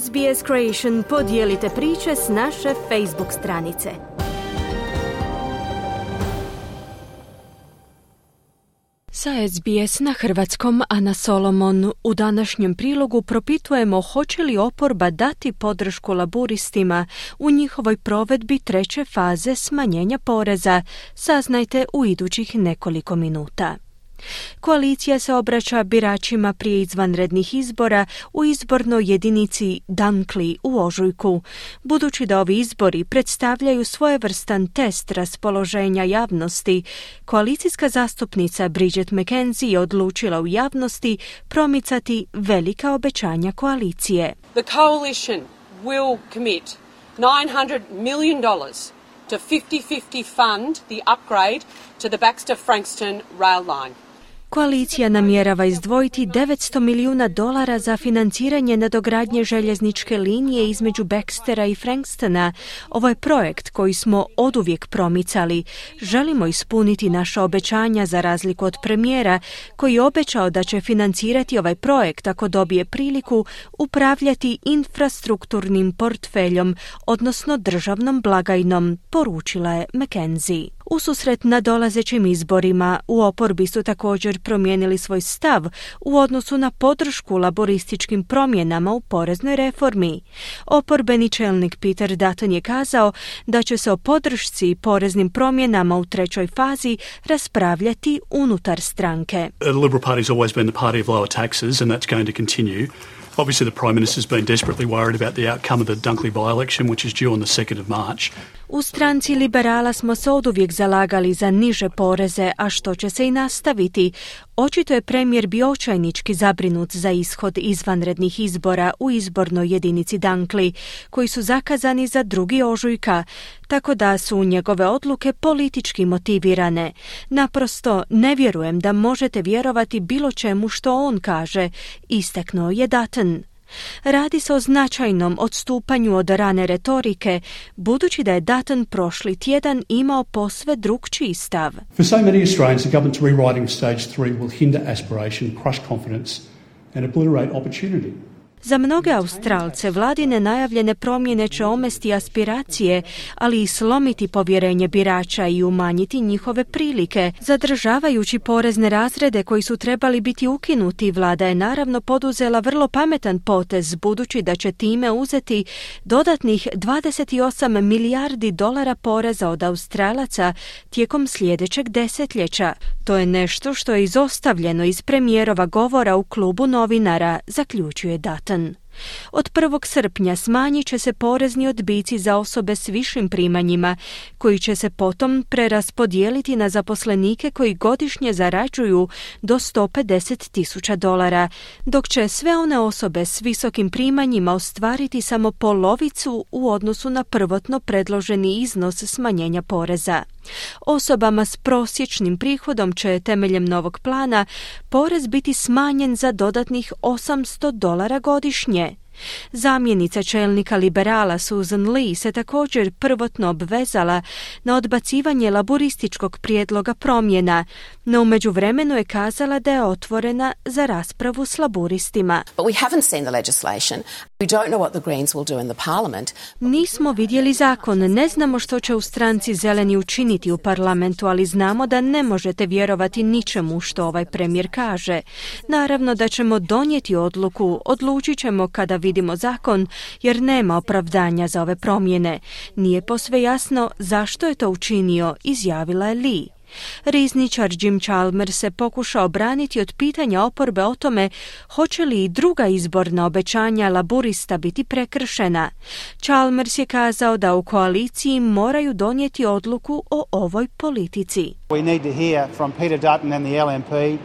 SBS Creation podijelite priče s naše Facebook stranice. Sa SBS na hrvatskom Ana Solomon u današnjem prilogu propitujemo hoće li oporba dati podršku laburistima u njihovoj provedbi treće faze smanjenja poreza. Saznajte u idućih nekoliko minuta. Koalicija se obraća biračima prije izvanrednih izbora u izbornoj jedinici Dunkley u Ožujku, budući da ovi izbori predstavljaju svojevrstan test raspoloženja javnosti. Koalicijska zastupnica Bridget McKenzie je odlučila u javnosti promicati velika obećanja koalicije. The coalition will commit 900 million dollars to 50-50 fund the upgrade to the Baxter-Frankston rail line. Koalicija namjerava izdvojiti 900 milijuna dolara za financiranje nadogradnje željezničke linije između Baxtera i Frankstona. Ovo je projekt koji smo oduvijek promicali. Želimo ispuniti naša obećanja za razliku od premijera koji je obećao da će financirati ovaj projekt ako dobije priliku upravljati infrastrukturnim portfeljom, odnosno državnom blagajnom, poručila je McKenzie. U susret na dolazećim izborima u oporbi su također promijenili svoj stav u odnosu na podršku laborističkim promjenama u poreznoj reformi. Oporbeni čelnik Peter Dutton je kazao da će se o podršci i poreznim promjenama u trećoj fazi raspravljati unutar stranke. Obviously, the Prime Minister's been desperately worried about the outcome of the Dunkley by-election, which is due on the 2nd of March. U stranci liberala smo se oduvijek zalagali za niže poreze, a što će se i nastaviti. Očito je premijer bio očajnički zabrinut za ishod izvanrednih izbora u izbornoj jedinici Dankli, koji su zakazani za drugi ožujka, tako da su njegove odluke politički motivirane. Naprosto ne vjerujem da možete vjerovati bilo čemu što on kaže, istaknuo je Dutton. Radi se o značajnom odstupanju od rane retorike, budući da je Dutton prošli tjedan imao posve drugčiji stav. For so many Australians, the government's rewriting of stage three will hinder aspiration, crush confidence and obliterate opportunity. Za mnoge Australce vladine najavljene promjene će omesti aspiracije, ali i slomiti povjerenje birača i umanjiti njihove prilike. Zadržavajući porezne razrede koji su trebali biti ukinuti, vlada je naravno poduzela vrlo pametan potez, budući da će time uzeti dodatnih 28 milijardi dolara poreza od Australaca tijekom sljedećeg desetljeća. To je nešto što je izostavljeno iz premijerova govora u klubu novinara, zaključuje Data. Latin Od 1. srpnja smanjit će se porezni odbici za osobe s višim primanjima, koji će se potom preraspodijeliti na zaposlenike koji godišnje zarađuju do 150 tisuća dolara, dok će sve one osobe s visokim primanjima ostvariti samo polovicu u odnosu na prvotno predloženi iznos smanjenja poreza. Osobama s prosječnim prihodom će temeljem novog plana porez biti smanjen za dodatnih 800 dolara godišnje. Zamjenica čelnika liberala Susan Lee se također prvotno obvezala na odbacivanje laborističkog prijedloga promjena, no u međuvremenu je kazala da je otvorena za raspravu s laburistima. Nismo vidjeli zakon, ne znamo što će u stranci zeleni učiniti u parlamentu, ali znamo da ne možete vjerovati ničemu što ovaj premijer kaže. Naravno da ćemo donijeti odluku, odlučit ćemo kada vidimo zakon, jer nema opravdanja za ove promjene. Nije posve jasno zašto je to učinio, izjavila je Lee. Rizničar Jim Chalmers se pokušao braniti od pitanja oporbe o tome hoće li i druga izborna obećanja laburista biti prekršena. Chalmers je kazao da u koaliciji moraju donijeti odluku o ovoj politici. We need to hear from Peter Dutton and the LNP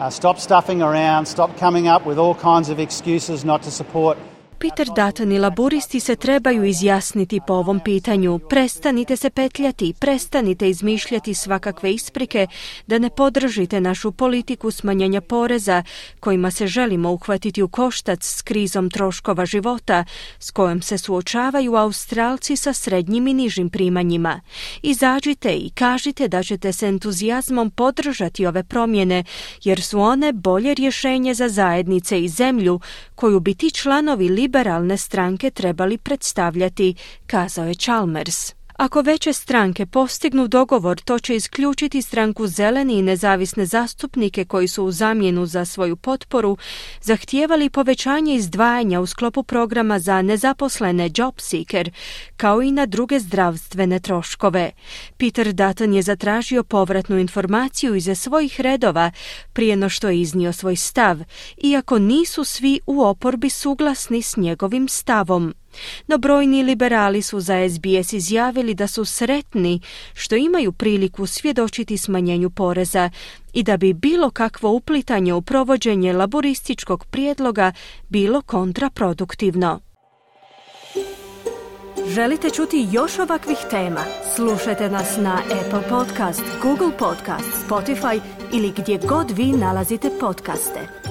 uh, stop stuffing around, stop coming up with all kinds of excuses not to support Peter Dutton i laburisti se trebaju izjasniti po ovom pitanju. Prestanite se petljati, prestanite izmišljati svakakve isprike da ne podržite našu politiku smanjenja poreza kojima se želimo uhvatiti u koštac s krizom troškova života s kojom se suočavaju Australci sa srednjim i nižim primanjima. Izađite i kažite da ćete se entuzijazmom podržati ove promjene jer su one bolje rješenje za zajednice i zemlju koju bi ti članovi liberalne stranke trebali predstavljati, kazao je Chalmers. Ako veće stranke postignu dogovor, to će isključiti stranku zeleni i nezavisne zastupnike koji su u zamjenu za svoju potporu zahtijevali povećanje izdvajanja u sklopu programa za nezaposlene job seeker, kao i na druge zdravstvene troškove. Peter Dutton je zatražio povratnu informaciju iza svojih redova prije no što je iznio svoj stav, iako nisu svi u oporbi suglasni s njegovim stavom. No brojni liberali su za SBS izjavili da su sretni što imaju priliku svjedočiti smanjenju poreza i da bi bilo kakvo uplitanje u provođenje laborističkog prijedloga bilo kontraproduktivno. Želite čuti još ovakvih tema? Slušajte nas na Apple Podcast, Google Podcast, Spotify ili gdje god vi nalazite podcaste.